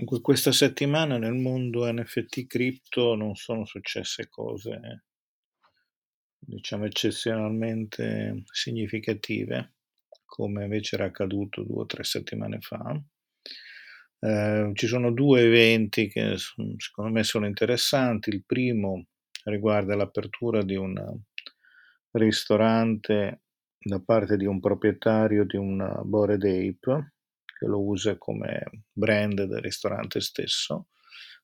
Dunque, questa settimana nel mondo NFT cripto non sono successe cose, diciamo, eccezionalmente significative, come invece era accaduto due o tre settimane fa. Eh, ci sono due eventi che secondo me sono interessanti. Il primo riguarda l'apertura di un ristorante da parte di un proprietario di un Bored Ape che lo usa come brand del ristorante stesso.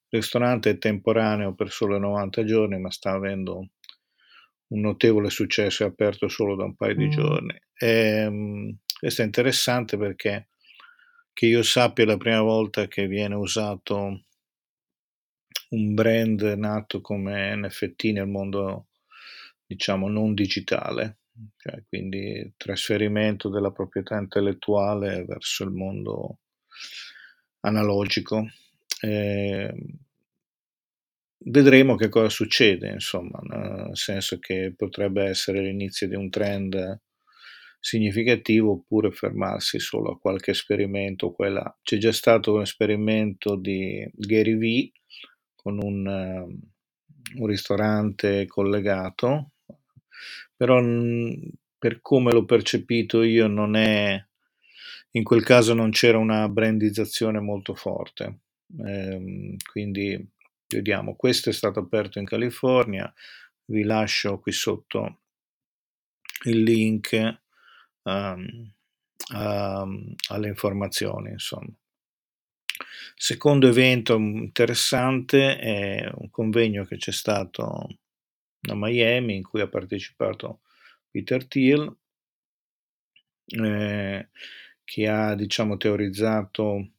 Il ristorante è temporaneo per solo 90 giorni, ma sta avendo un notevole successo, è aperto solo da un paio mm. di giorni. E, ehm, questo è interessante perché che io sappia è la prima volta che viene usato un brand nato come NFT nel mondo, diciamo, non digitale cioè, quindi trasferimento della proprietà intellettuale verso il mondo analogico. Eh, vedremo che cosa succede, insomma, nel senso che potrebbe essere l'inizio di un trend significativo oppure fermarsi solo a qualche esperimento. Quella. C'è già stato un esperimento di Gary V con un, un ristorante collegato però per come l'ho percepito io non è, in quel caso non c'era una brandizzazione molto forte, eh, quindi vediamo, questo è stato aperto in California, vi lascio qui sotto il link um, um, alle informazioni, insomma. Secondo evento interessante è un convegno che c'è stato a Miami in cui ha partecipato Peter Thiel, eh, che ha diciamo teorizzato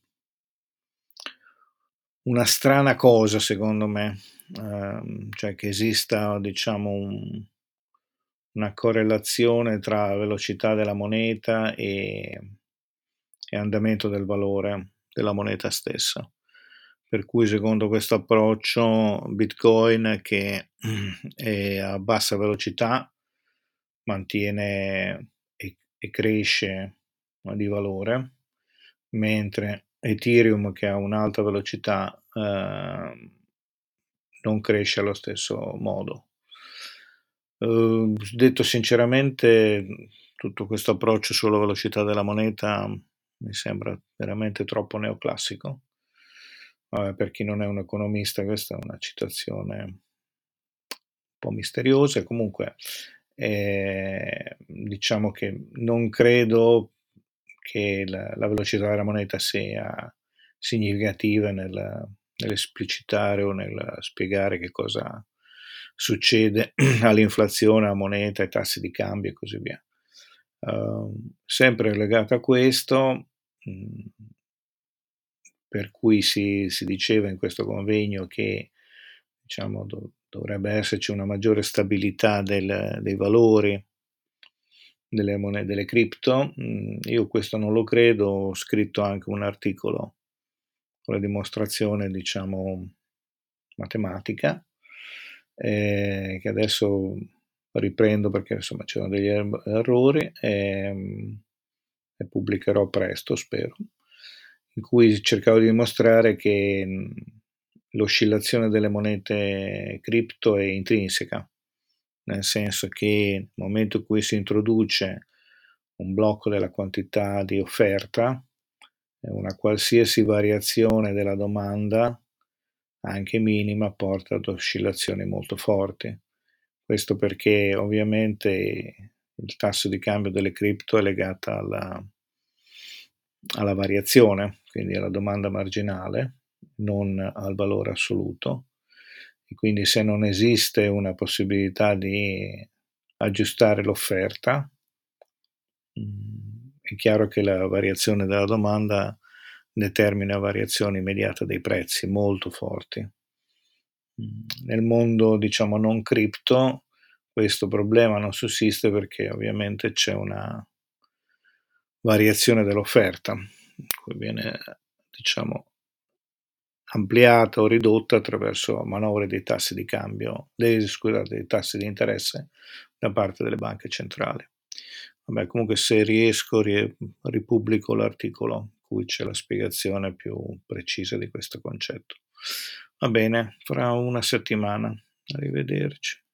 una strana cosa secondo me, eh, cioè che esista diciamo un, una correlazione tra velocità della moneta e, e andamento del valore della moneta stessa per cui secondo questo approccio Bitcoin che è a bassa velocità mantiene e, e cresce di valore, mentre Ethereum che ha un'alta velocità eh, non cresce allo stesso modo. Uh, detto sinceramente, tutto questo approccio sulla velocità della moneta mi sembra veramente troppo neoclassico Vabbè, per chi non è un economista, questa è una citazione un po' misteriosa. Comunque, eh, diciamo che non credo che la, la, velocità della moneta sia significativa nel, nell'esplicitare o nel spiegare che cosa succede all'inflazione, alla moneta, ai tassi di cambio e così via. Uh, sempre legato a questo, mh, per cui si, si diceva in questo convegno che diciamo, do, dovrebbe esserci una maggiore stabilità del, dei valori delle monete, delle cripto. Mm, io questo non lo credo, ho scritto anche un articolo con la dimostrazione, diciamo, matematica, eh, che adesso riprendo perché insomma c'erano degli er-, errori e, e pubblicherò presto, spero in cui cercavo di dimostrare che l'oscillazione delle monete cripto è intrinseca, nel senso che nel momento in cui si introduce un blocco della quantità di offerta, una qualsiasi variazione della domanda, anche minima, porta ad oscillazioni molto forti. Questo perché ovviamente il tasso di cambio delle cripto è legato alla, alla variazione, quindi alla domanda marginale, non al valore assoluto. E quindi se non esiste una possibilità di aggiustare l'offerta, mm, è chiaro che la variazione della domanda determina variazioni immediate dei prezzi molto forti. Mm, nel mondo, diciamo, non cripto, questo problema non sussiste perché ovviamente c'è una variazione dell'offerta, cui viene diciamo ampliata o ridotta attraverso manovre dei tassi di cambio, dei, scusate, dei tassi di interesse da parte delle banche centrali. Vabbè, comunque se riesco ripubblico l'articolo cui c'è la spiegazione più precisa di questo concetto. Va bene, fra una settimana. Arrivederci.